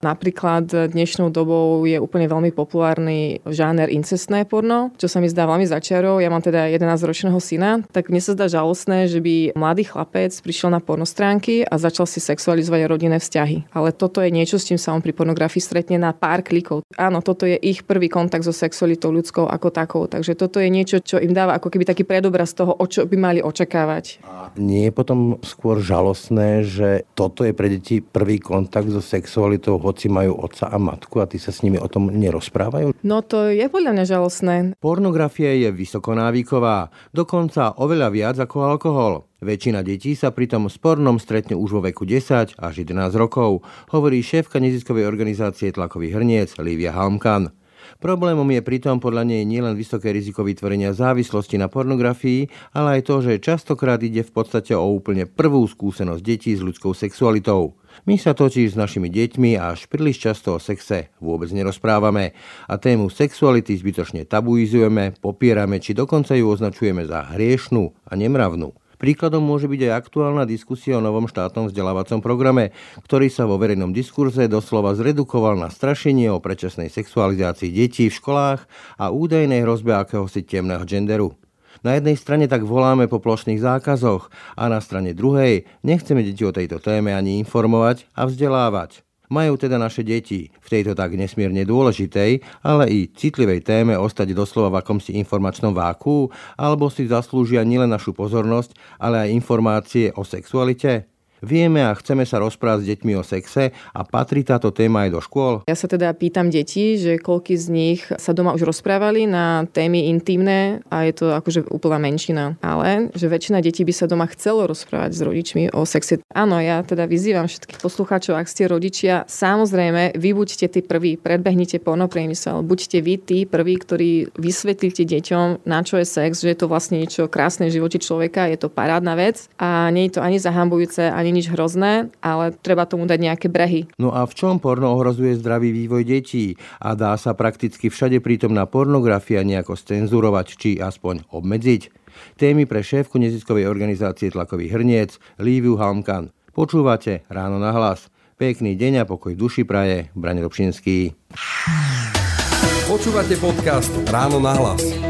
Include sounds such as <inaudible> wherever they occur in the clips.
Napríklad dnešnou dobou je úplne veľmi populárny žáner incestné porno, čo sa mi zdá veľmi začiarov. Ja mám teda 11-ročného syna, tak mne sa zdá žalostné, že by mladý chlapec prišiel na pornostránky a začal si sexualizovať rodinné vzťahy. Ale toto je niečo, s čím sa on pri pornografii stretne na pár klikov. Áno, toto je ich prvý kontakt so sexualitou ľudskou ako takou. Takže toto je niečo, čo im dáva ako keby taký predobraz toho, o čo by mali očakávať. A nie je potom skôr žalostné, že toto je pre deti prvý kontakt so sexualitou, hoci majú otca a matku a tí sa s nimi o tom nerozprávajú? No to je podľa mňa žalostné. Pornografia je vysokonávyková, dokonca oveľa viac ako alkohol. Väčšina detí sa pri tom spornom stretne už vo veku 10 až 11 rokov, hovorí šéfka neziskovej organizácie Tlakový hrniec Lívia Halmkan. Problémom je pritom podľa nej nielen vysoké riziko vytvorenia závislosti na pornografii, ale aj to, že častokrát ide v podstate o úplne prvú skúsenosť detí s ľudskou sexualitou. My sa totiž s našimi deťmi až príliš často o sexe vôbec nerozprávame a tému sexuality zbytočne tabuizujeme, popierame či dokonca ju označujeme za hriešnú a nemravnú. Príkladom môže byť aj aktuálna diskusia o novom štátnom vzdelávacom programe, ktorý sa vo verejnom diskurze doslova zredukoval na strašenie o predčasnej sexualizácii detí v školách a údajnej hrozbe akéhosi temného genderu. Na jednej strane tak voláme po plošných zákazoch a na strane druhej nechceme deti o tejto téme ani informovať a vzdelávať. Majú teda naše deti v tejto tak nesmierne dôležitej, ale i citlivej téme ostať doslova v akomsi informačnom váku, alebo si zaslúžia nielen našu pozornosť, ale aj informácie o sexualite? Vieme a chceme sa rozprávať s deťmi o sexe a patrí táto téma aj do škôl? Ja sa teda pýtam detí, že koľky z nich sa doma už rozprávali na témy intimné a je to akože úplná menšina. Ale že väčšina detí by sa doma chcelo rozprávať s rodičmi o sexe. Áno, ja teda vyzývam všetkých poslucháčov, ak ste rodičia, samozrejme, vy buďte tí prví, predbehnite pornopriemysel, buďte vy tí prví, ktorí vysvetlíte deťom, na čo je sex, že je to vlastne niečo krásne v živote človeka, je to parádna vec a nie je to ani zahambujúce, ani nie nič hrozné, ale treba tomu dať nejaké brehy. No a v čom porno ohrozuje zdravý vývoj detí? A dá sa prakticky všade prítomná pornografia nejako stenzurovať či aspoň obmedziť? Témy pre šéfku neziskovej organizácie Tlakový hrniec Líviu Halmkan. Počúvate Ráno na hlas. Pekný deň a pokoj duši praje. Brane Robšinský. Počúvate podcast Ráno na hlas.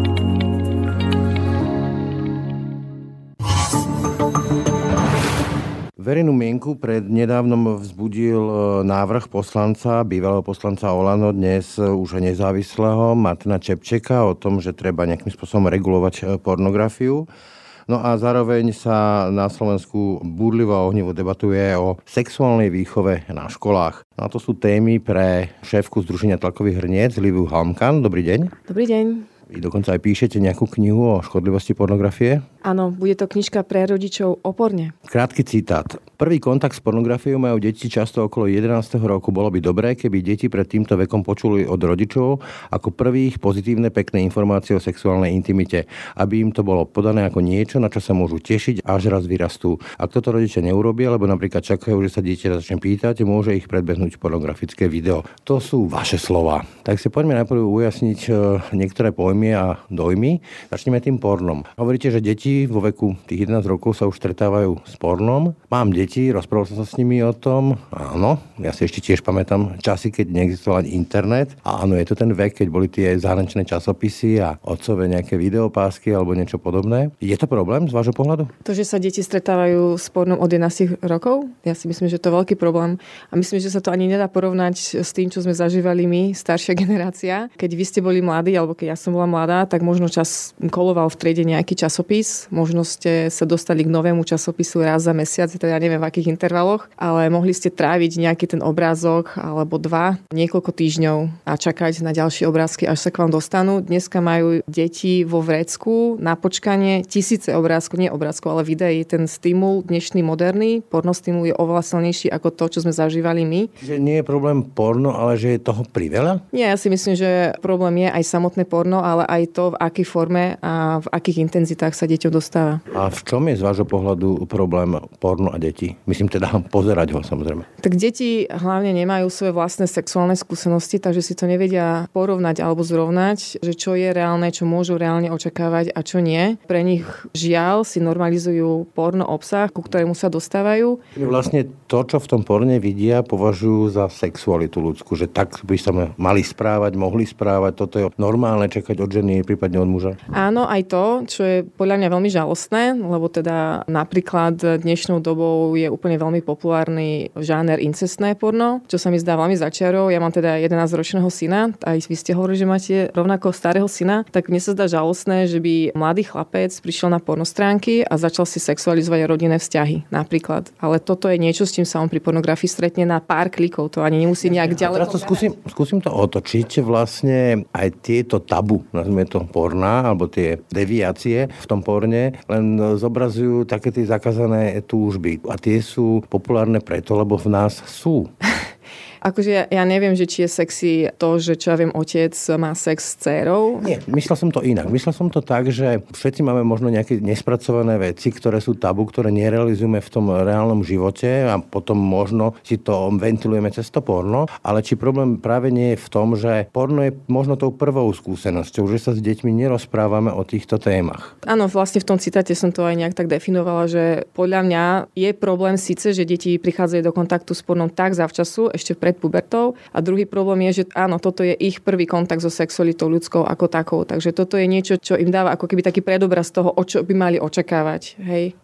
Verejnú mienku pred nedávnom vzbudil e, návrh poslanca, bývalého poslanca Olano, dnes e, už nezávislého Martina Čepčeka o tom, že treba nejakým spôsobom regulovať e, pornografiu. No a zároveň sa na Slovensku búrlivo a ohnivo debatuje o sexuálnej výchove na školách. No a to sú témy pre šéfku Združenia tlakových hrniec Liviu Halmkan. Dobrý deň. Dobrý deň. Vy dokonca aj píšete nejakú knihu o škodlivosti pornografie? Áno, bude to knižka pre rodičov oporne. Krátky citát. Prvý kontakt s pornografiou majú deti často okolo 11. roku. Bolo by dobré, keby deti pred týmto vekom počuli od rodičov ako prvých pozitívne pekné informácie o sexuálnej intimite, aby im to bolo podané ako niečo, na čo sa môžu tešiť, až raz vyrastú. Ak toto rodičia neurobia, lebo napríklad čakajú, že sa dieťa začne pýtať, môže ich predbehnúť pornografické video. To sú vaše slova. Tak si poďme najprv ujasniť e, niektoré pojmy pojmy a dojmy. Začneme tým pornom. Hovoríte, že deti vo veku tých 11 rokov sa už stretávajú s pornom. Mám deti, rozprával som sa s nimi o tom. Áno, ja si ešte tiež pamätám časy, keď neexistoval internet. A áno, je to ten vek, keď boli tie zahraničné časopisy a otcové nejaké videopásky alebo niečo podobné. Je to problém z vášho pohľadu? To, že sa deti stretávajú s pornom od 11 rokov, ja si myslím, že to je veľký problém. A myslím, že sa to ani nedá porovnať s tým, čo sme zažívali my, staršia <laughs> generácia. Keď vy ste boli mladí, alebo keď ja som bola mladá, tak možno čas koloval v triede nejaký časopis, možno ste sa dostali k novému časopisu raz za mesiac, teda neviem v akých intervaloch, ale mohli ste tráviť nejaký ten obrázok alebo dva niekoľko týždňov a čakať na ďalšie obrázky, až sa k vám dostanú. Dneska majú deti vo vrecku na počkanie tisíce obrázkov, nie obrázkov, ale videí. Ten stimul dnešný moderný, pornostimul je oveľa silnejší ako to, čo sme zažívali my. Čiže nie je problém porno, ale že je toho priveľa? Nie, ja si myslím, že problém je aj samotné porno, ale aj to, v akej forme a v akých intenzitách sa deťom dostáva. A v čom je z vášho pohľadu problém porno a deti? Myslím teda pozerať ho samozrejme. Tak deti hlavne nemajú svoje vlastné sexuálne skúsenosti, takže si to nevedia porovnať alebo zrovnať, že čo je reálne, čo môžu reálne očakávať a čo nie. Pre nich žiaľ si normalizujú porno obsah, ku ktorému sa dostávajú. Vlastne to, čo v tom porne vidia, považujú za sexualitu ľudskú, že tak by sa mali správať, mohli správať, toto je normálne čakať od ženy, prípadne od muža. Áno, aj to, čo je podľa mňa veľmi žalostné, lebo teda napríklad dnešnou dobou je úplne veľmi populárny žáner incestné porno, čo sa mi zdá veľmi začiarov. Ja mám teda 11-ročného syna, aj vy ste hovorili, že máte rovnako starého syna, tak mne sa zdá žalostné, že by mladý chlapec prišiel na pornostránky a začal si sexualizovať rodinné vzťahy napríklad. Ale toto je niečo, s čím sa on pri pornografii stretne na pár klikov, to ani nemusí nejak ďalej. Teraz to skúsim, skúsim to otočiť. Vlastne aj tieto tabu, nazvime to porná, alebo tie deviácie v tom porne, len zobrazujú také tie zakázané túžby. A tie sú populárne preto, lebo v nás sú. <laughs> Akože ja, ja neviem, že či je sexy to, že čo ja viem, otec má sex s dcerou. Nie, myslel som to inak. Myslel som to tak, že všetci máme možno nejaké nespracované veci, ktoré sú tabu, ktoré nerealizujeme v tom reálnom živote a potom možno si to ventilujeme cez to porno, ale či problém práve nie je v tom, že porno je možno tou prvou skúsenosťou, že sa s deťmi nerozprávame o týchto témach. Áno, vlastne v tom citáte som to aj nejak tak definovala, že podľa mňa je problém síce, že deti prichádzajú do kontaktu s pornom tak zavčasu, ešte pred pred pubertou. A druhý problém je, že áno, toto je ich prvý kontakt so sexualitou ľudskou ako takou. Takže toto je niečo, čo im dáva ako keby taký predobraz toho, o čo by mali očakávať. Hej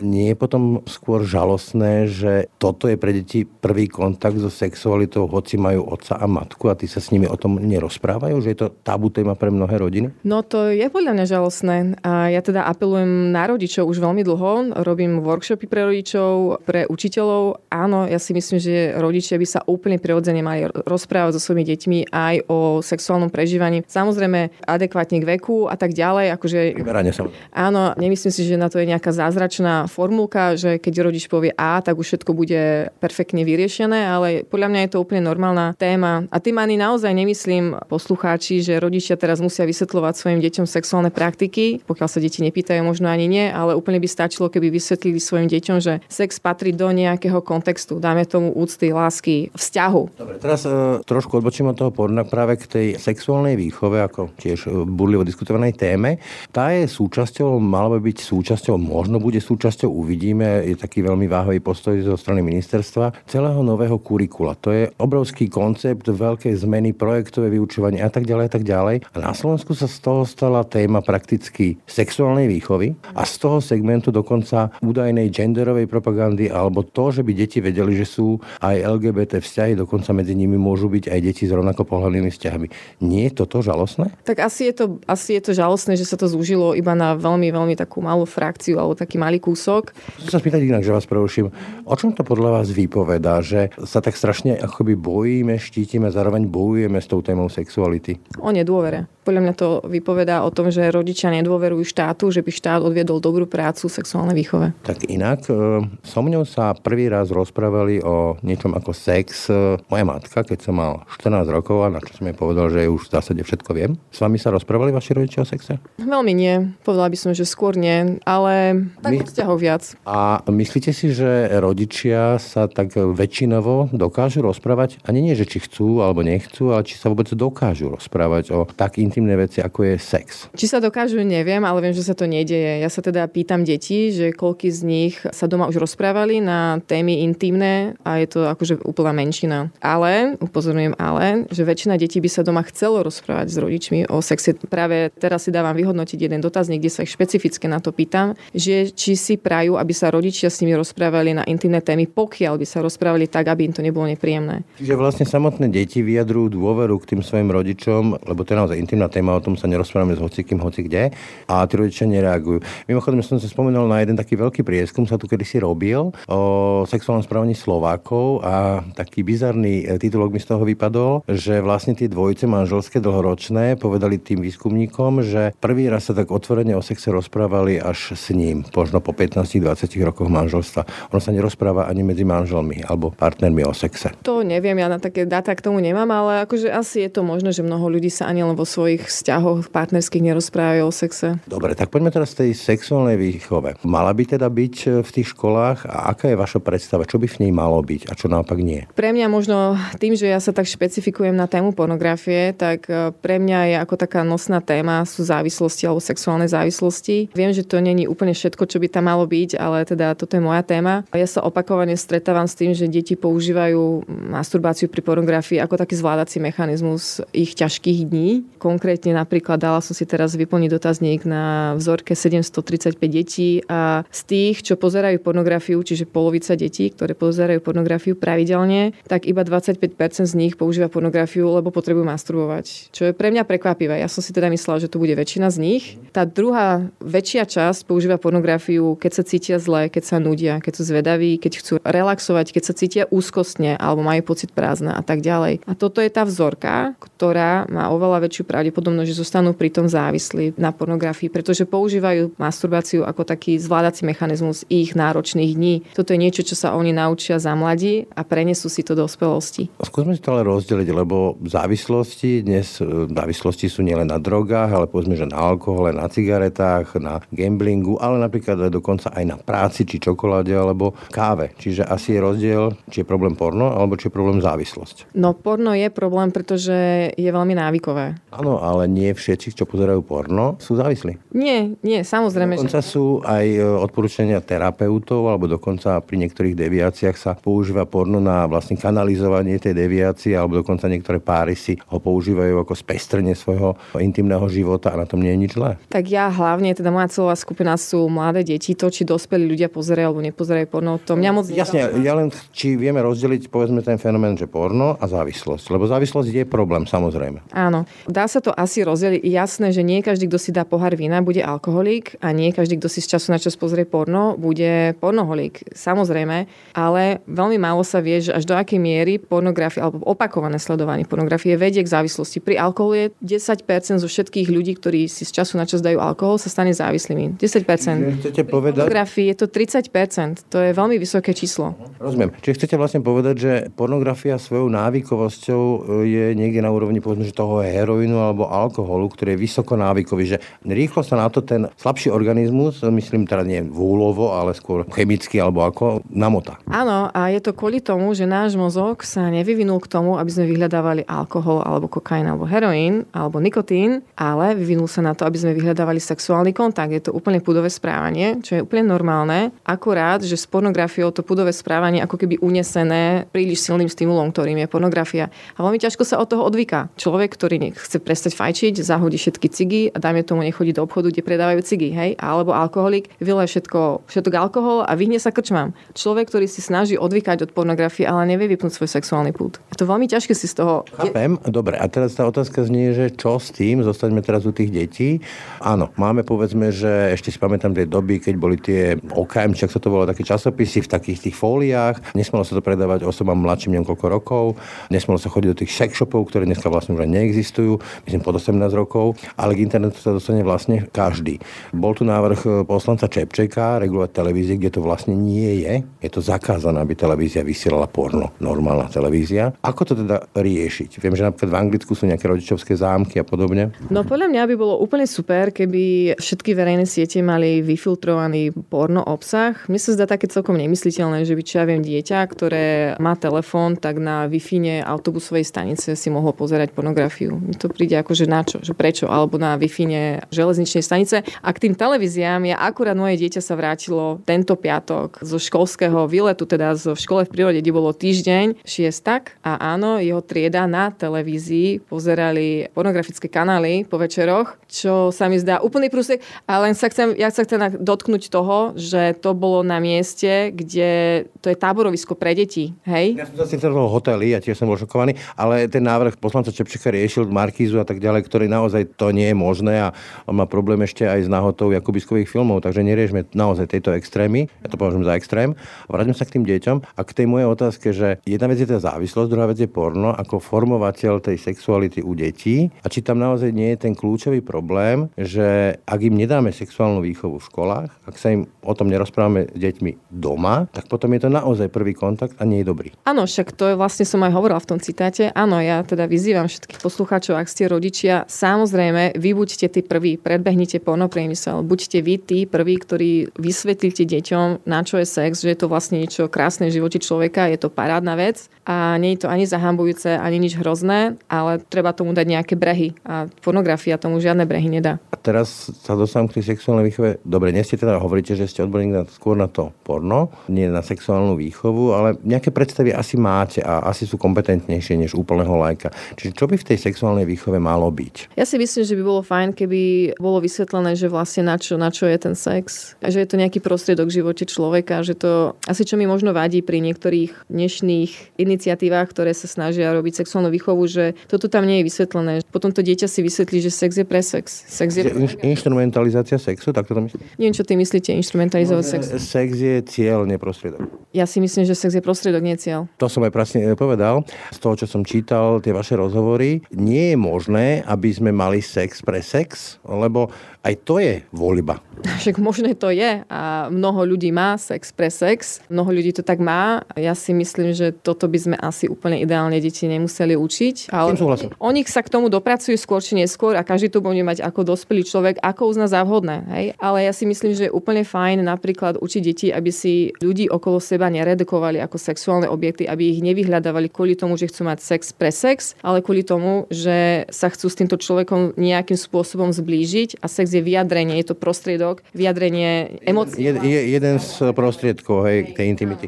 nie je potom skôr žalostné, že toto je pre deti prvý kontakt so sexualitou, hoci majú otca a matku a ty sa s nimi o tom nerozprávajú, že je to tabu téma pre mnohé rodiny? No to je podľa mňa žalostné. A ja teda apelujem na rodičov už veľmi dlho. Robím workshopy pre rodičov, pre učiteľov. Áno, ja si myslím, že rodičia by sa úplne prirodzene mali rozprávať so svojimi deťmi aj o sexuálnom prežívaní. Samozrejme adekvátne k veku a tak ďalej. Akože, Primerane Áno, nemyslím si, že na to je nejaká zázračná formulka, že keď rodič povie A, tak už všetko bude perfektne vyriešené, ale podľa mňa je to úplne normálna téma. A tým ani naozaj nemyslím poslucháči, že rodičia teraz musia vysvetľovať svojim deťom sexuálne praktiky, pokiaľ sa deti nepýtajú, možno ani nie, ale úplne by stačilo, keby vysvetlili svojim deťom, že sex patrí do nejakého kontextu, dáme tomu úcty, lásky, vzťahu. Dobre, teraz e, trošku odbočím od toho porna práve k tej sexuálnej výchove, ako tiež e, burlivo diskutovanej téme. Tá je súčasťou, mala by byť súčasťou, možno bude súčasťou súčasťou uvidíme, je taký veľmi váhový postoj zo strany ministerstva, celého nového kurikula. To je obrovský koncept, veľké zmeny, projektové vyučovanie a tak ďalej a tak ďalej. A na Slovensku sa z toho stala téma prakticky sexuálnej výchovy a z toho segmentu dokonca údajnej genderovej propagandy alebo to, že by deti vedeli, že sú aj LGBT vzťahy, dokonca medzi nimi môžu byť aj deti s rovnako pohľadnými vzťahmi. Nie je toto žalostné? Tak asi je to, asi je to žalostné, že sa to zúžilo iba na veľmi, veľmi takú malú frakciu alebo taký malý kus kúsok. Chcem sa spýtať inak, že vás preruším. O čom to podľa vás vypovedá, že sa tak strašne akoby bojíme, štítime, zároveň bojujeme s tou témou sexuality? O nedôvere. Podľa mňa to vypovedá o tom, že rodičia nedôverujú štátu, že by štát odviedol dobrú prácu v sexuálnej výchove. Tak inak, e, so mňou sa prvý raz rozprávali o niečom ako sex e, moja matka, keď som mal 14 rokov a na čo som jej povedal, že už v zásade všetko viem. S vami sa rozprávali vaši rodičia o sexe? Veľmi nie. Povedala by som, že skôr nie, ale tak My... vzťahov viac. A myslíte si, že rodičia sa tak väčšinovo dokážu rozprávať? Ani nie, že či chcú alebo nechcú, ale či sa vôbec dokážu rozprávať o tak intimné veci, ako je sex. Či sa dokážu, neviem, ale viem, že sa to nedieje. Ja sa teda pýtam detí, že koľky z nich sa doma už rozprávali na témy intimné a je to akože úplná menšina. Ale, upozorňujem ale, že väčšina detí by sa doma chcelo rozprávať s rodičmi o sexe. Práve teraz si dávam vyhodnotiť jeden dotazník, kde sa ich špecificky na to pýtam, že či si prajú, aby sa rodičia s nimi rozprávali na intimné témy, pokiaľ by sa rozprávali tak, aby im to nebolo nepríjemné. Čiže vlastne samotné deti vyjadrujú dôveru k tým svojim rodičom, lebo to je naozaj intimná intimná téma, o tom sa nerozprávame s hocikým, hoci kde a tí rodičia nereagujú. Mimochodom som sa spomenul na jeden taký veľký prieskum, sa tu kedysi robil o sexuálnom správaní Slovákov a taký bizarný e, titulok mi z toho vypadol, že vlastne tie dvojice manželské dlhoročné povedali tým výskumníkom, že prvý raz sa tak otvorene o sexe rozprávali až s ním, možno po 15-20 rokoch manželstva. Ono sa nerozpráva ani medzi manželmi alebo partnermi o sexe. To neviem, ja na také dáta k tomu nemám, ale akože asi je to možné, že mnoho ľudí sa ani len vo svojich vzťahoch partnerských nerozprávajú o sexe. Dobre, tak poďme teraz tej sexuálnej výchove. Mala by teda byť e, v tých školách a aká je vaša predstava? Čo by v nej malo byť a čo naopak nie? Pre mňa možno tým, že ja sa tak špecifikujem na tému pornografie, tak e, pre mňa je ako taká nosná téma sú závislosti alebo sexuálne závislosti. Viem, že to není úplne všetko, čo by tam malo byť, ale teda toto je moja téma. Ja sa opakovane stretávam s tým, že deti používajú masturbáciu pri pornografii ako taký zvládací mechanizmus ich ťažkých dní. Konkrétne napríklad dala som si teraz vyplniť dotazník na vzorke 735 detí a z tých, čo pozerajú pornografiu, čiže polovica detí, ktoré pozerajú pornografiu pravidelne, tak iba 25% z nich používa pornografiu, lebo potrebujú masturbovať. Čo je pre mňa prekvapivé. Ja som si teda myslela, že to bude väčšina z nich. Tá druhá väčšia časť používa pornografiu, keď sa cítia zle, keď sa nudia, keď sú zvedaví, keď chcú relaxovať, keď sa cítia úzkostne alebo majú pocit prázdna a tak ďalej. A toto je tá vzorka, ktorá má oveľa väčšiu pravdepodobnosť, že zostanú pritom závislí na pornografii, pretože používajú masturbáciu ako taký zvládací mechanizmus ich náročných dní. Toto je niečo, čo sa oni naučia za mladí a prenesú si to do dospelosti. Skúsme to ale rozdeliť, lebo závislosti dnes e, závislosti sú nielen na drogách, ale povedzme, že na alkohole, na cigaretách, na gamblingu, ale napríklad aj dokonca aj na práci, či čokoláde, alebo káve. Čiže asi je rozdiel, či je problém porno, alebo či je problém závislosť. No porno je problém, pretože je veľmi návykové. Áno, ale nie všetci, čo pozerajú porno, sú závislí. Nie, nie, samozrejme. Dokonca že... sú aj e, odporúčania terapeutov, alebo dokonca pri niektorých deviáciách sa používa porno na vlastne kanalizovanie tej deviácie, alebo dokonca niektoré páry si ho používajú ako spestrenie svojho intimného života a na tom nie je nič zlé. Tak ja hlavne, teda moja celová skupina sú mladé deti, to či dospelí ľudia pozerajú alebo nepozerajú porno, to mňa moc... Jasne, ja len či vieme rozdeliť povedzme ten fenomén, že porno a závislosť. Lebo závislosť je problém, samozrejme. Áno, dá sa to asi rozdeliť. Jasné, že nie každý, kto si dá pohár vína, bude alkoholík a nie každý, kto si z času na čas pozrie porno, bude pornoholík. Samozrejme, ale veľmi málo sa vie, že až do akej miery pornografia alebo opakované sledovanie pornografie vedie k závislosti. Pri alkoholu je 10% zo všetkých ľudí, ktorí si z času na čas dajú alkohol, sa stane závislými. 10%. Chcete povedať? Pornografii je to 30%. To je veľmi vysoké číslo. Rozumiem. Čiže chcete vlastne povedať, že pornografia svojou návykovosťou e, je niekde na úrovni povedzme, že toho heroínu alebo alkoholu, ktorý je vysoko návykový, že rýchlo sa na to ten slabší organizmus, myslím teda nie vúlovo, ale skôr chemicky alebo ako, namota. Áno, a je to kvôli tomu, že náš mozog sa nevyvinul k tomu, aby sme vyhľadávali alkohol alebo kokain alebo heroín alebo nikotín, ale vyvinul sa na to, aby sme vyhľadávali sexuálny kontakt. Je to úplne pudové správanie, čo je úplne normálne. Akurát, že s pornografiou to pudové správanie ako keby unesené príliš silným stimulom, ktorým je pornografia. A veľmi ťažko sa od toho odvyká. Človek, ktorý chce prestať fajčiť, zahodí všetky cigy a dajme tomu nechodí do obchodu, kde predávajú cigy, hej, alebo alkoholik, vylej všetko, všetok alkohol a vyhne sa krčmám. Človek, ktorý si snaží odvykať od pornografie, ale nevie vypnúť svoj sexuálny pút. Je to veľmi ťažké si z toho... Chápem, dobre. A teraz tá otázka znie, že čo s tým? Zostaňme teraz u tých detí. Áno, máme povedzme, že ešte si pamätám tie doby, keď boli tie OKM, čo sa to bolo, také časopisy v takých tých fóliách. Nesmelo sa to predávať osobám mladším niekoľko rokov. Nesmelo sa chodiť do tých sex shopov, ktoré dneska vlastne už neexistujú, myslím pod 18 rokov, ale k internetu sa dostane vlastne každý. Bol tu návrh poslanca Čepčeka regulovať televízie, kde to vlastne nie je. Je to zakázané, aby televízia vysielala porno. Normálna televízia. Ako to teda riešiť? Viem, že napríklad v Anglicku sú nejaké rodičovské zámky a podobne. No podľa mňa by bolo úplne super, keby všetky verejné siete mali vyfiltrovaný porno obsah. Mne sa zdá také celkom nemysliteľné, že by, čo ja viem, dieťa, ktoré má telefón, tak na Wi-Fi autobusovej stanice si mohlo pozerať pornografiu. Mi to príde ako, že na čo, že prečo, alebo na Wi-Fi železničnej stanice. A k tým televíziám, ja akurát moje dieťa sa vrátilo tento piatok zo školského výletu, teda zo škole v prírode, kde bolo týždeň, šiestak a áno, jeho trieda na televízii pozerali pornografické kanály po večeroch, čo sa mi zdá úplný prúsek, ale len sa chcem, ja sa chcem dotknúť toho, že to bolo na mieste, kde to je táborovisko pre deti, hej? Ja som sa si hotely, ja tiež som bol šokovaný, ale ten návrh poslanca Čepčeka riešil Markízu a tak tak ďalej, ktorý naozaj to nie je možné a on má problém ešte aj s nahotou jakubiskových filmov, takže neriešme naozaj tejto extrémy, ja to považujem za extrém. A vráťme sa k tým deťom a k tej mojej otázke, že jedna vec je tá závislosť, druhá vec je porno ako formovateľ tej sexuality u detí a či tam naozaj nie je ten kľúčový problém, že ak im nedáme sexuálnu výchovu v školách, ak sa im o tom nerozprávame s deťmi doma, tak potom je to naozaj prvý kontakt a nie je dobrý. Áno, však to je vlastne som aj hovorila v tom citáte. Áno, ja teda vyzývam všetkých poslucháčov, ak ste rodičia, samozrejme, vy buďte tí prví, predbehnite pornopriemysel, buďte vy tí prví, ktorí vysvetlíte deťom, na čo je sex, že je to vlastne niečo krásne v živote človeka, je to parádna vec a nie je to ani zahambujúce, ani nič hrozné, ale treba tomu dať nejaké brehy a pornografia tomu žiadne brehy nedá. A teraz sa dostávam k tej sexuálnej výchove. Dobre, nie ste teda hovoríte, že ste odborník na, skôr na to porno, nie na sexuálnu výchovu, ale nejaké predstavy asi máte a asi sú kompetentnejšie než úplného lajka. Čiže čo by v tej sexuálnej výchove malo byť? Ja si myslím, že by bolo fajn, keby bolo vysvetlené, že vlastne na čo, na čo je ten sex. A že je to nejaký prostriedok v živote človeka. Že to asi čo mi možno vadí pri niektorých dnešných iniciatívach, ktoré sa snažia robiť sexuálnu výchovu, že toto tam nie je vysvetlené. Potom to dieťa si vysvetlí, že sex je pre sex. Sex je pre... Instrumentalizácia sexu, tak to myslíte? Neviem, čo ty myslíte, instrumentalizovať sex. Sex je cieľ, neprostriedok. Ja si myslím, že sex je prostriedok, nie cieľ. To som aj presne povedal. Z toho, čo som čítal, tie vaše rozhovory, nie je možné, aby sme mali sex pre sex, lebo aj to je voľba. <laughs> Však možné to je a mnoho ľudí má sex pre sex, mnoho ľudí to tak má. Ja si myslím, že toto by sme asi úplne ideálne deti nemuseli učiť. Ale oni sa k tomu dopracujú skôr či neskôr a každý to bude mať ako dospelý človek, ako uzná za vhodné. Hej? Ale ja si myslím, že je úplne fajn napríklad učiť deti, aby si ľudí okolo seba neredukovali ako sexuálne objekty, aby ich nevyhľadávali kvôli tomu, že chcú mať sex pre sex, ale kvôli tomu, že sa chcú s týmto človekom nejakým spôsobom zblížiť a sex je vyjadrenie, je to prostriedok, vyjadrenie emócií. Je, je, jeden z prostriedkov hej, tej intimity.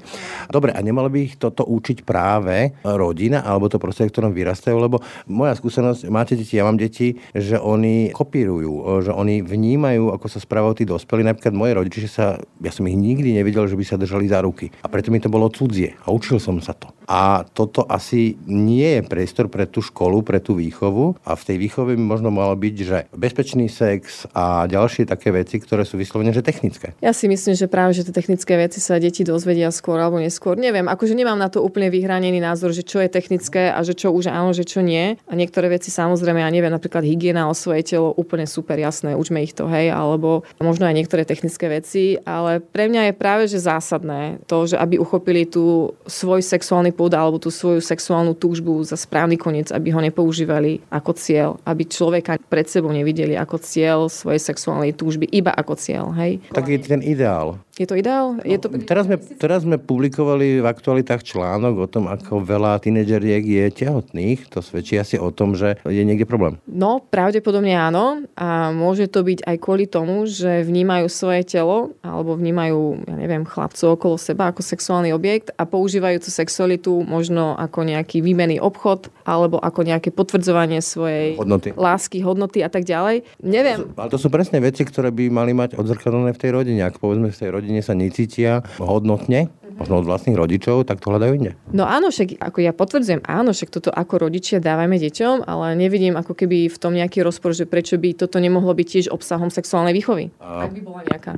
Dobre, a nemalo by ich toto učiť práve rodina alebo to prostredie, ktorom vyrastajú? Lebo moja skúsenosť, máte deti, ja mám deti, že oni kopírujú, že oni vnímajú, ako sa správajú tí dospelí. Napríklad moje rodiče sa, ja som ich nikdy nevidel, že by sa držali za ruky. A preto mi to bolo cudzie. A učil som sa to. A toto asi nie je priestor pre tú školu, pre tú výchovu. A v tej výchove by možno malo byť, že bezpečný sex a ďalšie také veci, ktoré sú vyslovene že technické. Ja si myslím, že práve, že tie technické veci sa deti dozvedia skôr alebo neskôr. Neviem, akože nemám na to úplne vyhranený názor, že čo je technické a že čo už áno, že čo nie. A niektoré veci samozrejme, ja neviem, napríklad hygiena o svoje telo, úplne super jasné, učme ich to, hej, alebo možno aj niektoré technické veci, ale pre mňa je práve že zásadné to, že aby uchopili tú svoj sexuálny púd alebo tú svoju sexuálnu túžbu za správny koniec, aby ho nepoužívali ako cieľ, aby človeka pred sebou nevideli ako cieľ svojej sexuálnej túžby, iba ako cieľ. Hej? Tak je ten ideál. Je to ideál? Je to... Teraz, sme, teraz sme publikovali v aktualitách článok o tom, ako veľa tínedžeriek je tehotných. To svedčí asi o tom, že je niekde problém. No, pravdepodobne áno. A môže to byť aj kvôli tomu, že vnímajú svoje telo alebo vnímajú, ja neviem, chlapcov okolo seba ako sexuálny objekt a používajú tú sexualitu možno ako nejaký výmenný obchod alebo ako nejaké potvrdzovanie svojej hodnoty. lásky, hodnoty a tak ďalej. Neviem. Ale to sú presne veci, ktoré by mali mať odzrkadlené v tej rodine. Ak povedzme v tej rodine rodine sa necítia hodnotne, možno od vlastných rodičov, tak to hľadajú inde. No áno, však ako ja potvrdzujem, áno, však toto ako rodičia dávame deťom, ale nevidím ako keby v tom nejaký rozpor, že prečo by toto nemohlo byť tiež obsahom sexuálnej výchovy. A, ak by bola nejaká.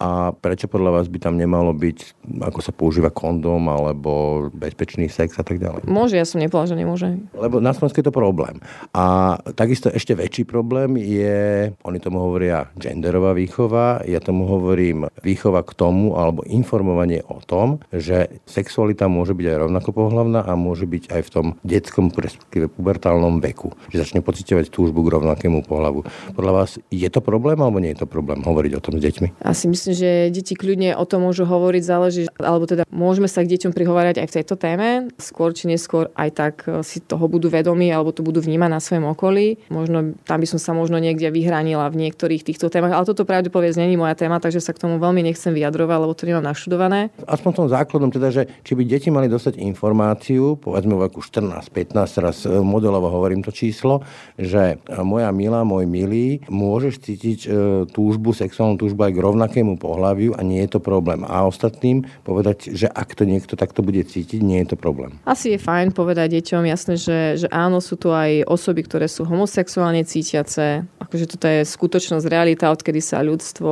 A prečo podľa vás by tam nemalo byť, ako sa používa kondóm alebo bezpečný sex a tak ďalej? Môže, ja som nepovedal, že nemôže. Lebo na Slovensku je to problém. A takisto ešte väčší problém je, oni tomu hovoria genderová výchova, ja tomu hovorím výchova k tomu, alebo informovanie o tom, tom, že sexualita môže byť aj rovnako pohľavná a môže byť aj v tom detskom, respektíve pubertálnom veku. Že začne pocitovať túžbu k rovnakému pohľavu. Podľa vás je to problém alebo nie je to problém hovoriť o tom s deťmi? Ja si myslím, že deti kľudne o tom môžu hovoriť, záleží, alebo teda môžeme sa k deťom prihovárať aj v tejto téme. Skôr či neskôr aj tak e, si toho budú vedomí alebo to budú vnímať na svojom okolí. Možno tam by som sa možno niekde vyhranila v niektorých týchto témach, ale toto pravdepodobne není moja téma, takže sa k tomu veľmi nechcem vyjadrovať, lebo to nemám naštudované. Aspoň tom základnom, teda, že či by deti mali dostať informáciu, povedzme vo veku 14, 15, teraz e, modelovo hovorím to číslo, že e, moja milá, môj milý, môžeš cítiť e, túžbu, sexuálnu túžbu aj k rovnakému pohľaviu a nie je to problém. A ostatným povedať, že ak to niekto takto bude cítiť, nie je to problém. Asi je fajn povedať deťom jasne, že, že áno, sú tu aj osoby, ktoré sú homosexuálne cítiace. Akože toto je skutočnosť, realita, odkedy sa ľudstvo,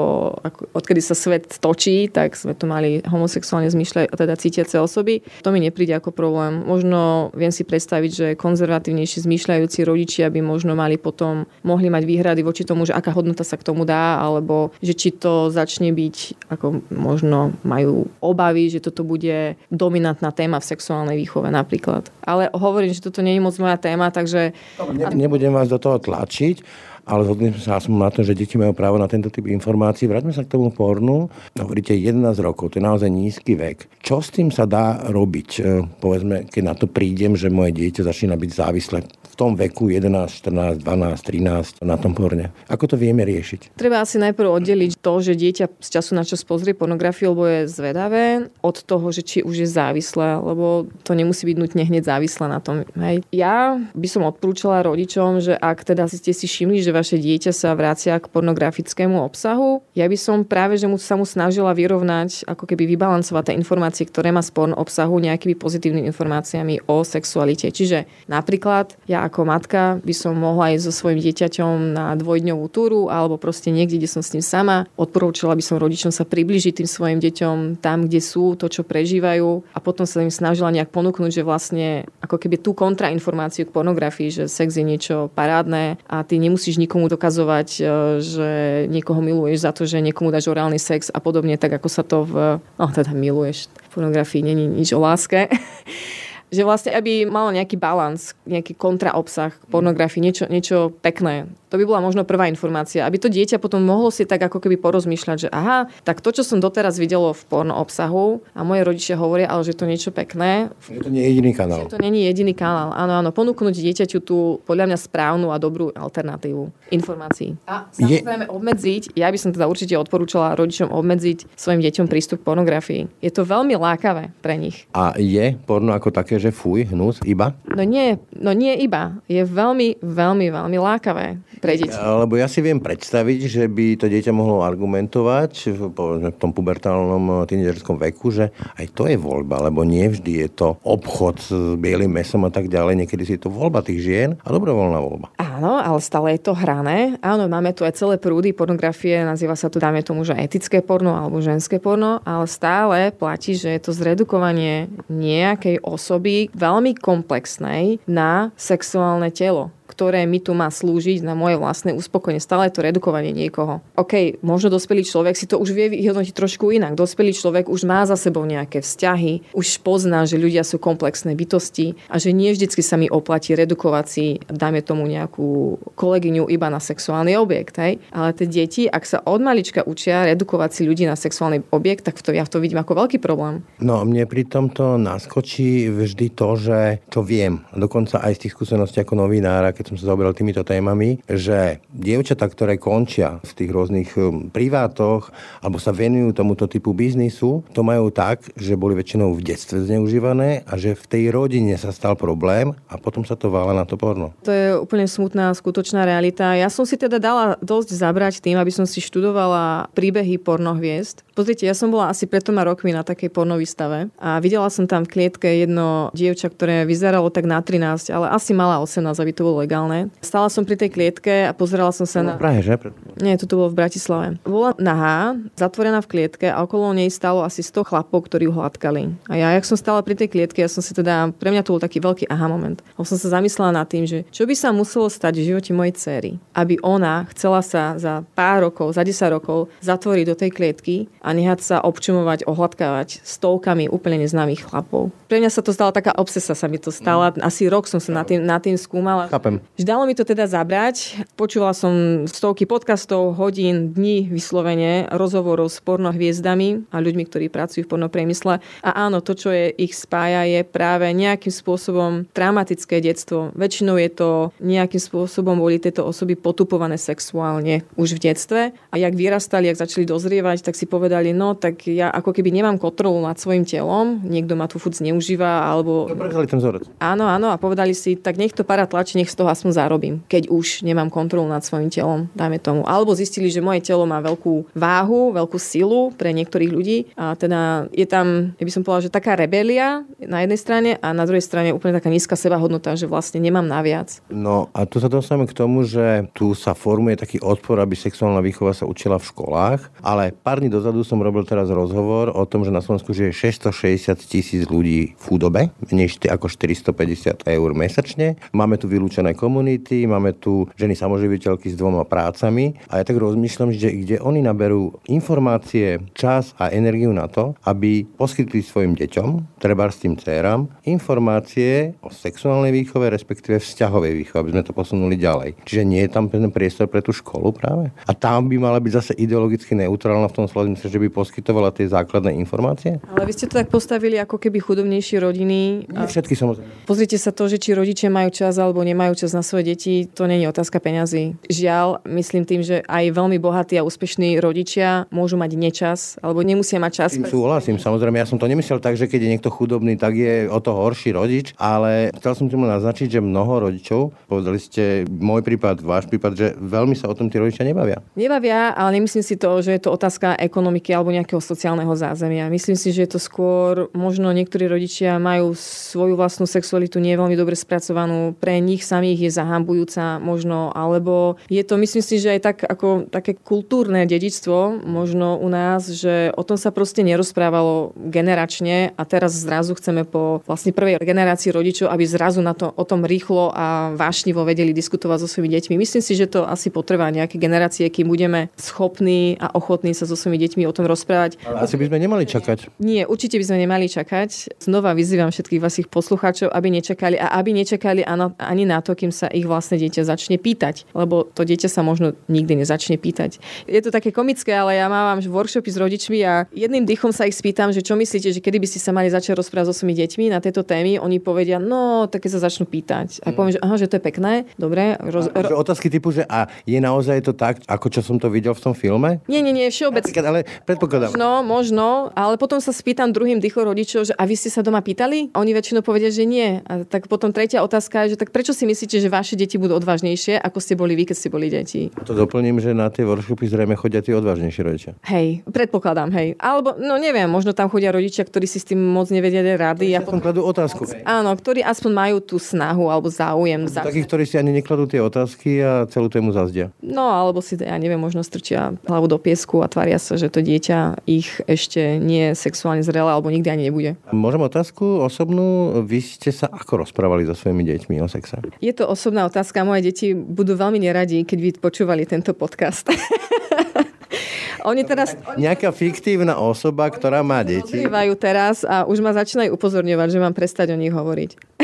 odkedy sa svet točí, tak sme tu mali homosexuálne zmyšľaj, teda cítiace osoby. To mi nepríde ako problém. Možno viem si predstaviť, že konzervatívnejší zmýšľajúci rodičia by možno mali potom, mohli mať výhrady voči tomu, že aká hodnota sa k tomu dá, alebo že či to začne byť, ako možno majú obavy, že toto bude dominantná téma v sexuálnej výchove napríklad. Ale hovorím, že toto nie je moc moja téma, takže... Ne, nebudem vás do toho tlačiť, ale zhodli sa na to, že deti majú právo na tento typ informácií. Vráťme sa k tomu pornu. Hovoríte 11 rokov, to je naozaj nízky vek. Čo s tým sa dá robiť? E, povedzme, keď na to prídem, že moje dieťa začína byť závislé v tom veku 11, 14, 12, 13 na tom porne. Ako to vieme riešiť? Treba asi najprv oddeliť to, že dieťa z času na čas pozrie pornografiu, lebo je zvedavé, od toho, že či už je závislé, lebo to nemusí byť nutne hneď závislé na tom. Hej. Ja by som odporúčala rodičom, že ak teda ste si všimli, že vaše dieťa sa vracia k pornografickému obsahu, ja by som práve, že mu sa mu snažila vyrovnať, ako keby vybalancovať tie informácie, ktoré má z porn obsahu nejakými pozitívnymi informáciami o sexualite. Čiže napríklad ja ako matka by som mohla ísť so svojím dieťaťom na dvojdňovú túru alebo proste niekde, kde som s ním sama. Odporúčala by som rodičom sa približiť tým svojim deťom tam, kde sú, to, čo prežívajú a potom sa im snažila nejak ponúknuť, že vlastne ako keby tú kontrainformáciu k pornografii, že sex je niečo parádne a ty nemusíš nikomu dokazovať, e, že niekoho miluješ za to, že niekomu dáš orálny sex a podobne, tak ako sa to v... No teda miluješ. V pornografii není nič o láske. <laughs> že vlastne, aby malo nejaký balans, nejaký kontraobsah pornografii, niečo, niečo pekné. To by bola možno prvá informácia, aby to dieťa potom mohlo si tak ako keby porozmýšľať, že aha, tak to, čo som doteraz videlo v porno obsahu a moje rodičia hovoria, ale že to niečo pekné. Je to nie jediný kanál. Že to není jediný kanál. Áno, áno, ponúknuť dieťaťu tú podľa mňa správnu a dobrú alternatívu informácií. A samozrejme je... obmedziť, ja by som teda určite odporúčala rodičom obmedziť svojim deťom prístup k pornografii. Je to veľmi lákavé pre nich. A je porno ako také, že fuj, hnus, iba? No nie, no nie iba. Je veľmi, veľmi, veľmi lákavé pre deti. Lebo ja si viem predstaviť, že by to dieťa mohlo argumentovať v tom pubertálnom tínedžerskom veku, že aj to je voľba, lebo nie vždy je to obchod s bielým mesom a tak ďalej. Niekedy si je to voľba tých žien a dobrovoľná voľba. Áno, ale stále je to hrané. Áno, máme tu aj celé prúdy pornografie, nazýva sa to, dáme tomu, že etické porno alebo ženské porno, ale stále platí, že je to zredukovanie nejakej osoby veľmi komplexnej na sexuálne telo ktoré mi tu má slúžiť na moje vlastné uspokojenie. Stále to redukovanie niekoho. OK, možno dospelý človek si to už vie vyhodnotiť trošku inak. Dospelý človek už má za sebou nejaké vzťahy, už pozná, že ľudia sú komplexné bytosti a že nie vždycky sa mi oplatí redukovať si, dajme tomu nejakú kolegyňu iba na sexuálny objekt. Hej? Ale tie deti, ak sa od malička učia redukovať si ľudí na sexuálny objekt, tak to, ja to vidím ako veľký problém. No mne pri tomto naskočí vždy to, že čo viem, dokonca aj z tých skúseností ako novinára, som sa zaoberal týmito témami, že dievčatá, ktoré končia v tých rôznych um, privátoch alebo sa venujú tomuto typu biznisu, to majú tak, že boli väčšinou v detstve zneužívané a že v tej rodine sa stal problém a potom sa to vála na to porno. To je úplne smutná skutočná realita. Ja som si teda dala dosť zabrať tým, aby som si študovala príbehy pornohviezd. Pozrite, ja som bola asi pred troma rokmi na takej pornovýstave a videla som tam v klietke jedno dievča, ktoré vyzeralo tak na 13, ale asi mala 18, aby to bolo legálne. Stala som pri tej klietke a pozerala som sa na... V Prahe, že? Nie, tu bolo v Bratislave. Bola nahá, zatvorená v klietke a okolo nej stalo asi 100 chlapov, ktorí ju hladkali. A ja, jak som stala pri tej klietke, ja som si teda, pre mňa to bol taký veľký aha moment. A som sa zamyslela nad tým, že čo by sa muselo stať v živote mojej cery, aby ona chcela sa za pár rokov, za 10 rokov zatvoriť do tej klietky a nehať sa občumovať, ohladkávať stovkami úplne neznámych chlapov. Pre mňa sa to stala taká obsesa, sa mi to stala. Asi rok som sa nad tým, nad tým skúmala. Chápem. Dalo mi to teda zabrať. Počúvala som stovky podcastov, hodín, dní vyslovene, rozhovorov s pornohviezdami a ľuďmi, ktorí pracujú v pornopriemysle. A áno, to, čo je ich spája, je práve nejakým spôsobom traumatické detstvo. Väčšinou je to nejakým spôsobom boli tieto osoby potupované sexuálne už v detstve. A jak vyrastali, jak začali dozrievať, tak si povedali, no tak ja ako keby nemám kontrolu nad svojim telom, niekto ma tu furt zneužíva, alebo... ten vzorec. Áno, áno, a povedali si, tak nech to para tlačí, nech z toho aspoň zarobím, keď už nemám kontrolu nad svojim telom, dajme tomu. Alebo zistili, že moje telo má veľkú váhu, veľkú silu pre niektorých ľudí a teda je tam, ja by som povedala, že taká rebelia na jednej strane a na druhej strane úplne taká nízka sebahodnota, že vlastne nemám naviac. No a tu sa dostaneme k tomu, že tu sa formuje taký odpor, aby sexuálna výchova sa učila v školách, ale pár dní dozadu som robil teraz rozhovor o tom, že na Slovensku žije 660 tisíc ľudí v chudobe, menej ako 450 eur mesačne. Máme tu vylúčené komunity, máme tu ženy samoživiteľky s dvoma prácami a ja tak rozmýšľam, že kde oni naberú informácie, čas a energiu na to, aby poskytli svojim deťom, treba s tým dcerám, informácie o sexuálnej výchove, respektíve vzťahovej výchove, aby sme to posunuli ďalej. Čiže nie je tam ten priestor pre tú školu práve? A tam by mala byť zase ideologicky neutrálna v tom slova že by poskytovala tie základné informácie? Ale vy ste to tak postavili ako keby chudobnejšie rodiny. Nie všetky samozrejme. Pozrite sa to, že či rodičia majú čas alebo nemajú čas na svoje deti, to nie je otázka peňazí. Žiaľ, myslím tým, že aj veľmi bohatí a úspešní rodičia môžu mať nečas alebo nemusia mať čas. Tým súhlasím, samozrejme. Ja som to nemyslel tak, že keď je niekto chudobný, tak je o to horší rodič, ale chcel som tým naznačiť, že mnoho rodičov, povedali ste môj prípad, váš prípad, že veľmi sa o tom tí rodičia nebavia. Nebavia, ale nemyslím si to, že je to otázka ekonomiky alebo nejakého sociálneho zázemia. Myslím si, že je to skôr, možno niektorí rodičia majú svoju vlastnú sexualitu nie veľmi dobre spracovanú, pre nich samých je zahambujúca možno, alebo je to, myslím si, že aj tak ako také kultúrne dedičstvo možno u nás, že o tom sa proste nerozprávalo generačne a teraz zrazu chceme po vlastne prvej generácii rodičov, aby zrazu na to, o tom rýchlo a vášnivo vedeli diskutovať so svojimi deťmi. Myslím si, že to asi potrvá nejaké generácie, kým budeme schopní a ochotní sa so svojimi deťmi o tom rozprávať. Asi by sme nemali čakať. Nie, určite by sme nemali čakať. Znova vyzývam všetkých vašich poslucháčov, aby nečakali a aby nečakali ani na to, kým sa ich vlastne dieťa začne pýtať. Lebo to dieťa sa možno nikdy nezačne pýtať. Je to také komické, ale ja mám workshopy s rodičmi a jedným dýchom sa ich spýtam, že čo myslíte, že kedy by si sa mali začať rozprávať so svojimi deťmi na tieto témy, oni povedia, no, také sa začnú pýtať. A poviem, že aha, že to je pekné, dobre. Roz, a, ro... otázky typu, že a je naozaj to tak, ako čo som to videl v tom filme? Nie, nie, nie, všeobecne. Ale predpokladám. Možno, možno, ale potom sa spýtam druhým dýchom rodičov, že a vy ste sa doma pýtali? A oni väčšinou povedia, že nie. A tak potom tretia otázka je, že tak prečo si myslíte, že vaše deti budú odvážnejšie, ako ste boli vy, keď ste boli deti? A to doplním, že na tie workshopy zrejme chodia tí odvážnejší rodičia. Hej, predpokladám, hej. Alebo, no neviem, možno tam chodia rodičia, ktorí si s tým moc nevedia rady. Ja potom kladú otázku. Áno, ktorí aspoň majú tú snahu alebo záujem. Za... Takých, ktorí si ani nekladú tie otázky a celú tému zazdia. No, alebo si, ja neviem, možno strčia hlavu do piesku a tvária sa, že to dieťa ich ešte nie je sexuálne zrelé alebo nikdy ani nebude. Môžem otázku osobnú? Vy ste sa ako rozprávali so svojimi deťmi o sexe? Je to osobná otázka. Moje deti budú veľmi neradi, keď vy počúvali tento podcast. <laughs> Oni teraz... Nejaká fiktívna osoba, ktorá má deti. teraz a už ma začínajú upozorňovať, že mám prestať o nich hovoriť.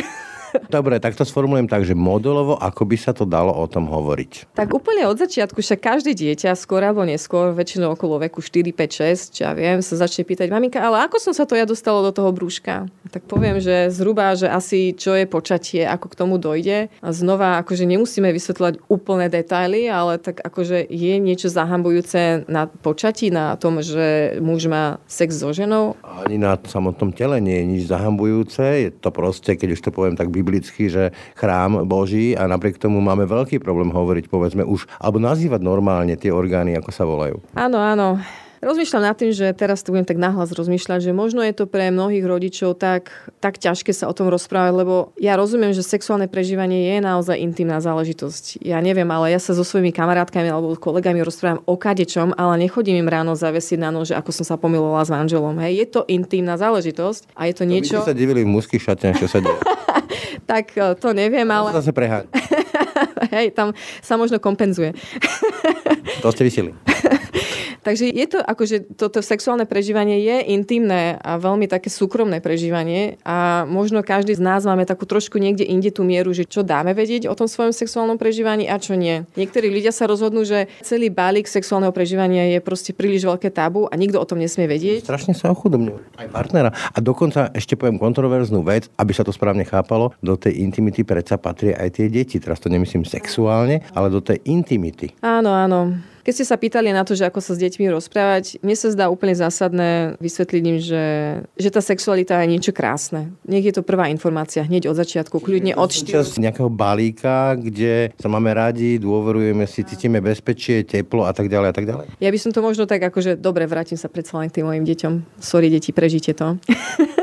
Dobre, tak to sformulujem tak, že modelovo, ako by sa to dalo o tom hovoriť? Tak úplne od začiatku, však každé dieťa, skôr alebo neskôr, väčšinou okolo veku 4, 5, 6, čo ja viem, sa začne pýtať, maminka, ale ako som sa to ja dostalo do toho brúška? Tak poviem, že zhruba, že asi čo je počatie, ako k tomu dojde. A znova, akože nemusíme vysvetľovať úplné detaily, ale tak akože je niečo zahambujúce na počatí, na tom, že muž má sex so ženou. Ani na samotnom tele nie je nič zahambujúce. Je to proste, keď už to poviem tak biblicky, že chrám Boží a napriek tomu máme veľký problém hovoriť, povedzme už, alebo nazývať normálne tie orgány, ako sa volajú. Áno, áno. Rozmýšľam nad tým, že teraz to budem tak nahlas rozmýšľať, že možno je to pre mnohých rodičov tak, tak ťažké sa o tom rozprávať, lebo ja rozumiem, že sexuálne prežívanie je naozaj intimná záležitosť. Ja neviem, ale ja sa so svojimi kamarátkami alebo kolegami rozprávam o kadečom, ale nechodím im ráno zavesiť na nože, ako som sa pomilovala s manželom. Hej, je to intimná záležitosť a je to niečo... Vy ste sa divili v mužských šatniach, čo sa deje. <laughs> tak e, to neviem, ale... To zase preháň. <laughs> Hej, tam sa možno kompenzuje. to ste vysili. <laughs> Takže je to akože toto sexuálne prežívanie je intimné a veľmi také súkromné prežívanie a možno každý z nás máme takú trošku niekde inde tú mieru, že čo dáme vedieť o tom svojom sexuálnom prežívaní a čo nie. Niektorí ľudia sa rozhodnú, že celý balík sexuálneho prežívania je proste príliš veľké tabu a nikto o tom nesmie vedieť. Strašne sa ochudobňujú aj partnera. A dokonca ešte poviem kontroverznú vec, aby sa to správne chápalo, do tej intimity predsa patria aj tie deti. Teraz to nemyslím sexuálne, ale do tej intimity. Áno, áno. Keď ste sa pýtali na to, že ako sa s deťmi rozprávať, mne sa zdá úplne zásadné vysvetliť im, že, že tá sexualita je niečo krásne. Nech je to prvá informácia hneď od začiatku, kľudne od Čas nejakého balíka, kde sa máme radi, dôverujeme si, cítime bezpečie, teplo a tak ďalej a tak ďalej. Ja by som to možno tak akože, dobre, vrátim sa predsa len k tým mojim deťom. Sorry, deti, prežite to. <laughs>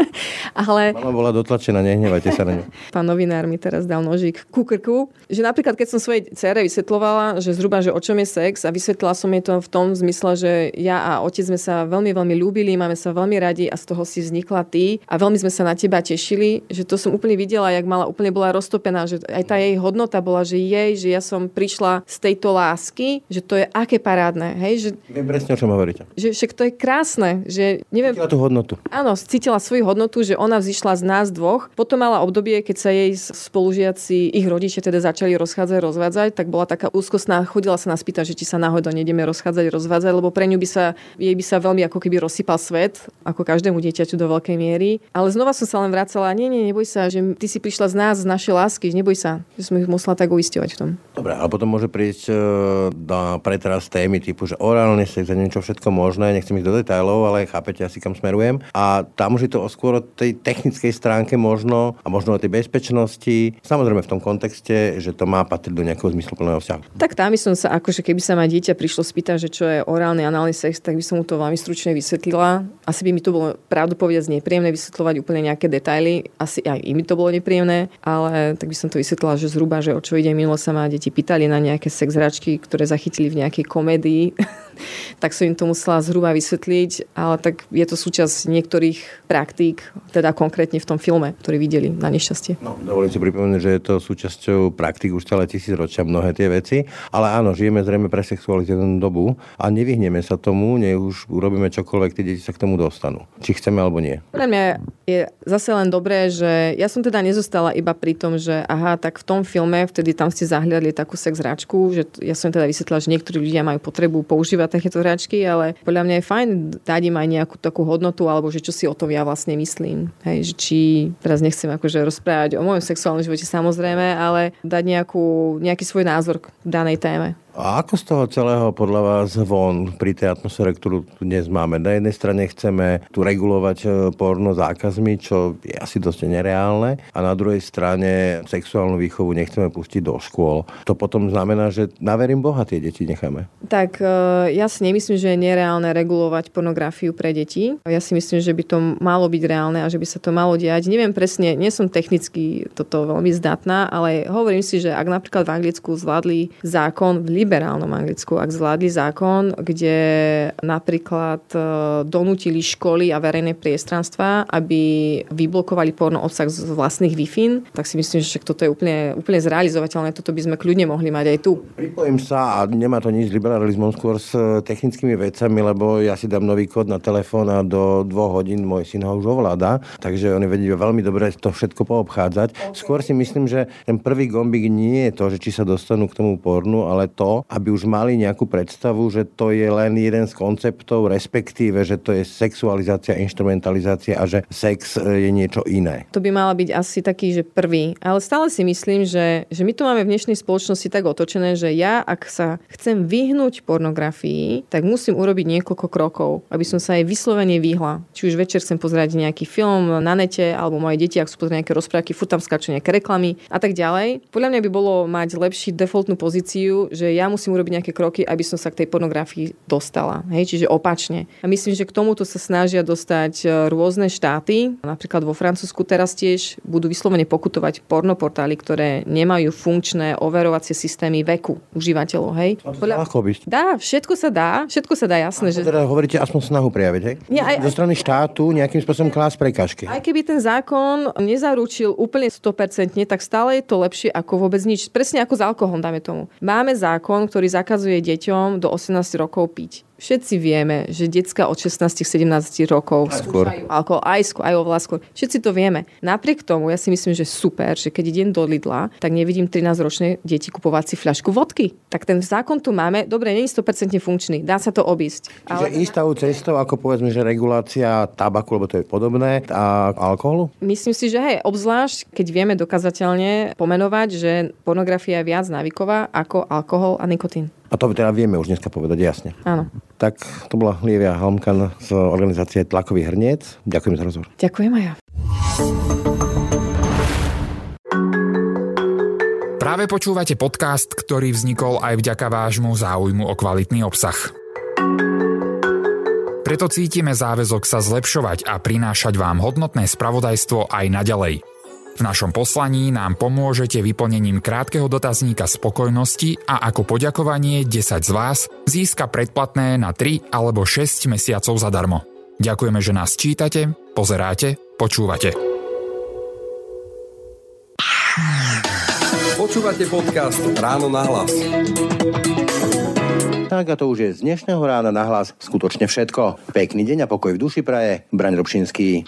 Ale... Mama bola dotlačená, nehnevajte sa na ňu. <laughs> Pán novinár mi teraz dal nožík ku krku, že napríklad keď som svojej cére vysvetlovala, že zhruba, že o čom je sex a vysvetlila som jej to v tom zmysle, že ja a otec sme sa veľmi, veľmi ľúbili, máme sa veľmi radi a z toho si vznikla ty a veľmi sme sa na teba tešili, že to som úplne videla, jak mala, úplne bola roztopená, že aj tá jej hodnota bola, že jej, že ja som prišla z tejto lásky, že to je aké parádne, hej, že... Viem presne, o čom hovoríte. Že však to je krásne, že neviem... Cítila tú hodnotu. Áno, cítila svoju hodnotu, že ona vzýšla z nás dvoch. Potom mala obdobie, keď sa jej spolužiaci, ich rodičia teda začali rozchádzať, rozvádzať, tak bola taká úzkostná, chodila sa nás pýtať, že či sa náhodou nejdeme rozchádzať, rozvádzať, lebo pre ňu by sa, jej by sa veľmi ako keby rozsypal svet, ako každému dieťaťu do veľkej miery. Ale znova som sa len vracala, nie, nie, neboj sa, že ty si prišla z nás, z našej lásky, neboj sa, že som ich musela tak uisťovať v tom. Dobre, ale potom môže prísť na pretras témy typu, že orálne sex a niečo všetko možné, nechcem ísť do detailov, ale chápete asi kam smerujem. A tam už je to skôr o tej technickej stránke možno a možno o tej bezpečnosti. Samozrejme v tom kontexte, že to má patriť do nejakého zmysluplného vzťahu. Tak tam by som sa, akože keby sa ma dieťa prišlo spýtať, že čo je orálny análny sex, tak by som mu to veľmi stručne vysvetlila. Asi by mi to bolo pravdu povedať nepríjemné vysvetľovať úplne nejaké detaily. Asi aj im to bolo nepríjemné, ale tak by som to vysvetlila, že zhruba, že o čo ide. Minulo sa ma deti pýtali na nejaké sex hračky, ktoré zachytili v nejakej komédii. <laughs> tak som im to musela zhruba vysvetliť, ale tak je to súčasť niektorých praktík, teda konkrétne v tom filme, ktorý videli na nešťastie. No, dovolím si pripomenúť, že je to súčasťou praktik už celé tisíc ročia mnohé tie veci, ale áno, žijeme zrejme pre sexualizovanú dobu a nevyhneme sa tomu, ne už urobíme čokoľvek, tie deti sa k tomu dostanú. Či chceme alebo nie. Pre mňa je zase len dobré, že ja som teda nezostala iba pri tom, že aha, tak v tom filme, vtedy tam ste zahľadli takú sex hračku, že ja som teda vysvetlila, že niektorí ľudia majú potrebu používať takéto hračky, ale podľa mňa je fajn dať im aj nejakú takú hodnotu, alebo že čo si o tom ja vlastne myslím. Hej, že či, teraz nechcem akože rozprávať o mojom sexuálnom živote samozrejme, ale dať nejakú, nejaký svoj názor k danej téme. A ako z toho celého podľa vás von pri tej atmosfére, ktorú dnes máme? Na jednej strane chceme tu regulovať e, porno zákazmi, čo je asi dosť nereálne, a na druhej strane sexuálnu výchovu nechceme pustiť do škôl. To potom znamená, že naverím Boha tie deti necháme. Tak e, ja si nemyslím, že je nereálne regulovať pornografiu pre deti. Ja si myslím, že by to malo byť reálne a že by sa to malo diať. Neviem presne, nie som technicky toto veľmi zdatná, ale hovorím si, že ak napríklad v Anglicku zvládli zákon v liberálnom Anglicku, ak zvládli zákon, kde napríklad e, donútili školy a verejné priestranstva, aby vyblokovali porno obsah z vlastných wi tak si myslím, že toto je úplne, úplne zrealizovateľné. Toto by sme kľudne mohli mať aj tu. Pripojím sa a nemá to nič s liberalizmom, skôr s technickými vecami, lebo ja si dám nový kód na telefón a do dvoch hodín môj syn ho už ovláda, takže oni vedia veľmi dobre to všetko poobchádzať. Skôr si myslím, že ten prvý gombík nie je to, že či sa dostanú k tomu pornu, ale to, aby už mali nejakú predstavu, že to je len jeden z konceptov, respektíve, že to je sexualizácia, instrumentalizácia a že sex e, je niečo iné. To by mala byť asi taký, že prvý. Ale stále si myslím, že, že my to máme v dnešnej spoločnosti tak otočené, že ja, ak sa chcem vyhnúť pornografii, tak musím urobiť niekoľko krokov, aby som sa jej vyslovene vyhla. Či už večer chcem pozerať nejaký film na nete, alebo moje deti, ak sú pozrieť nejaké rozprávky, furt tam skáču nejaké reklamy a tak ďalej. Podľa mňa by bolo mať lepší defaultnú pozíciu, že ja musím urobiť nejaké kroky, aby som sa k tej pornografii dostala. Hej, čiže opačne. A myslím, že k tomuto sa snažia dostať e, rôzne štáty. Napríklad vo Francúzsku teraz tiež budú vyslovene pokutovať pornoportály, ktoré nemajú funkčné overovacie systémy veku užívateľov. Hej. Podľa... Dá, všetko sa dá, všetko sa dá, jasné. Že... Teda hovoríte aspoň snahu prejaviť, hej? Nie, aj, Zo strany štátu nejakým spôsobom klás prekažky. Aj keby ten zákon nezaručil úplne 100%, tak stále je to lepšie ako vôbec nič. Presne ako s alkoholom, dáme tomu. Máme zákon, ktorý zakazuje deťom do 18 rokov piť. Všetci vieme, že decka od 16-17 rokov skôr. alkohol, aj, skôr, aj oveľa skôr. Všetci to vieme. Napriek tomu, ja si myslím, že super, že keď idem do Lidla, tak nevidím 13-ročné deti kupovať si fľašku vodky. Tak ten zákon tu máme, dobre, nie je 100% funkčný, dá sa to obísť. Čiže ale... istou cestou, ako povedzme, že regulácia tabaku, lebo to je podobné, a alkoholu? Myslím si, že hej, obzvlášť, keď vieme dokazateľne pomenovať, že pornografia je viac návyková ako alkohol a nikotín. A to teda vieme už dneska povedať jasne. Áno. Tak to bola Lievia Halmkan z organizácie Tlakový hrniec. Ďakujem za rozhovor. Ďakujem aj ja. Práve počúvate podcast, ktorý vznikol aj vďaka vášmu záujmu o kvalitný obsah. Preto cítime záväzok sa zlepšovať a prinášať vám hodnotné spravodajstvo aj naďalej – v našom poslaní nám pomôžete vyplnením krátkeho dotazníka spokojnosti a ako poďakovanie 10 z vás získa predplatné na 3 alebo 6 mesiacov zadarmo. Ďakujeme, že nás čítate, pozeráte, počúvate. Počúvate podcast Ráno na hlas. Tak a to už je z dnešného rána na hlas skutočne všetko. Pekný deň a pokoj v duši praje. Braň Robšinský.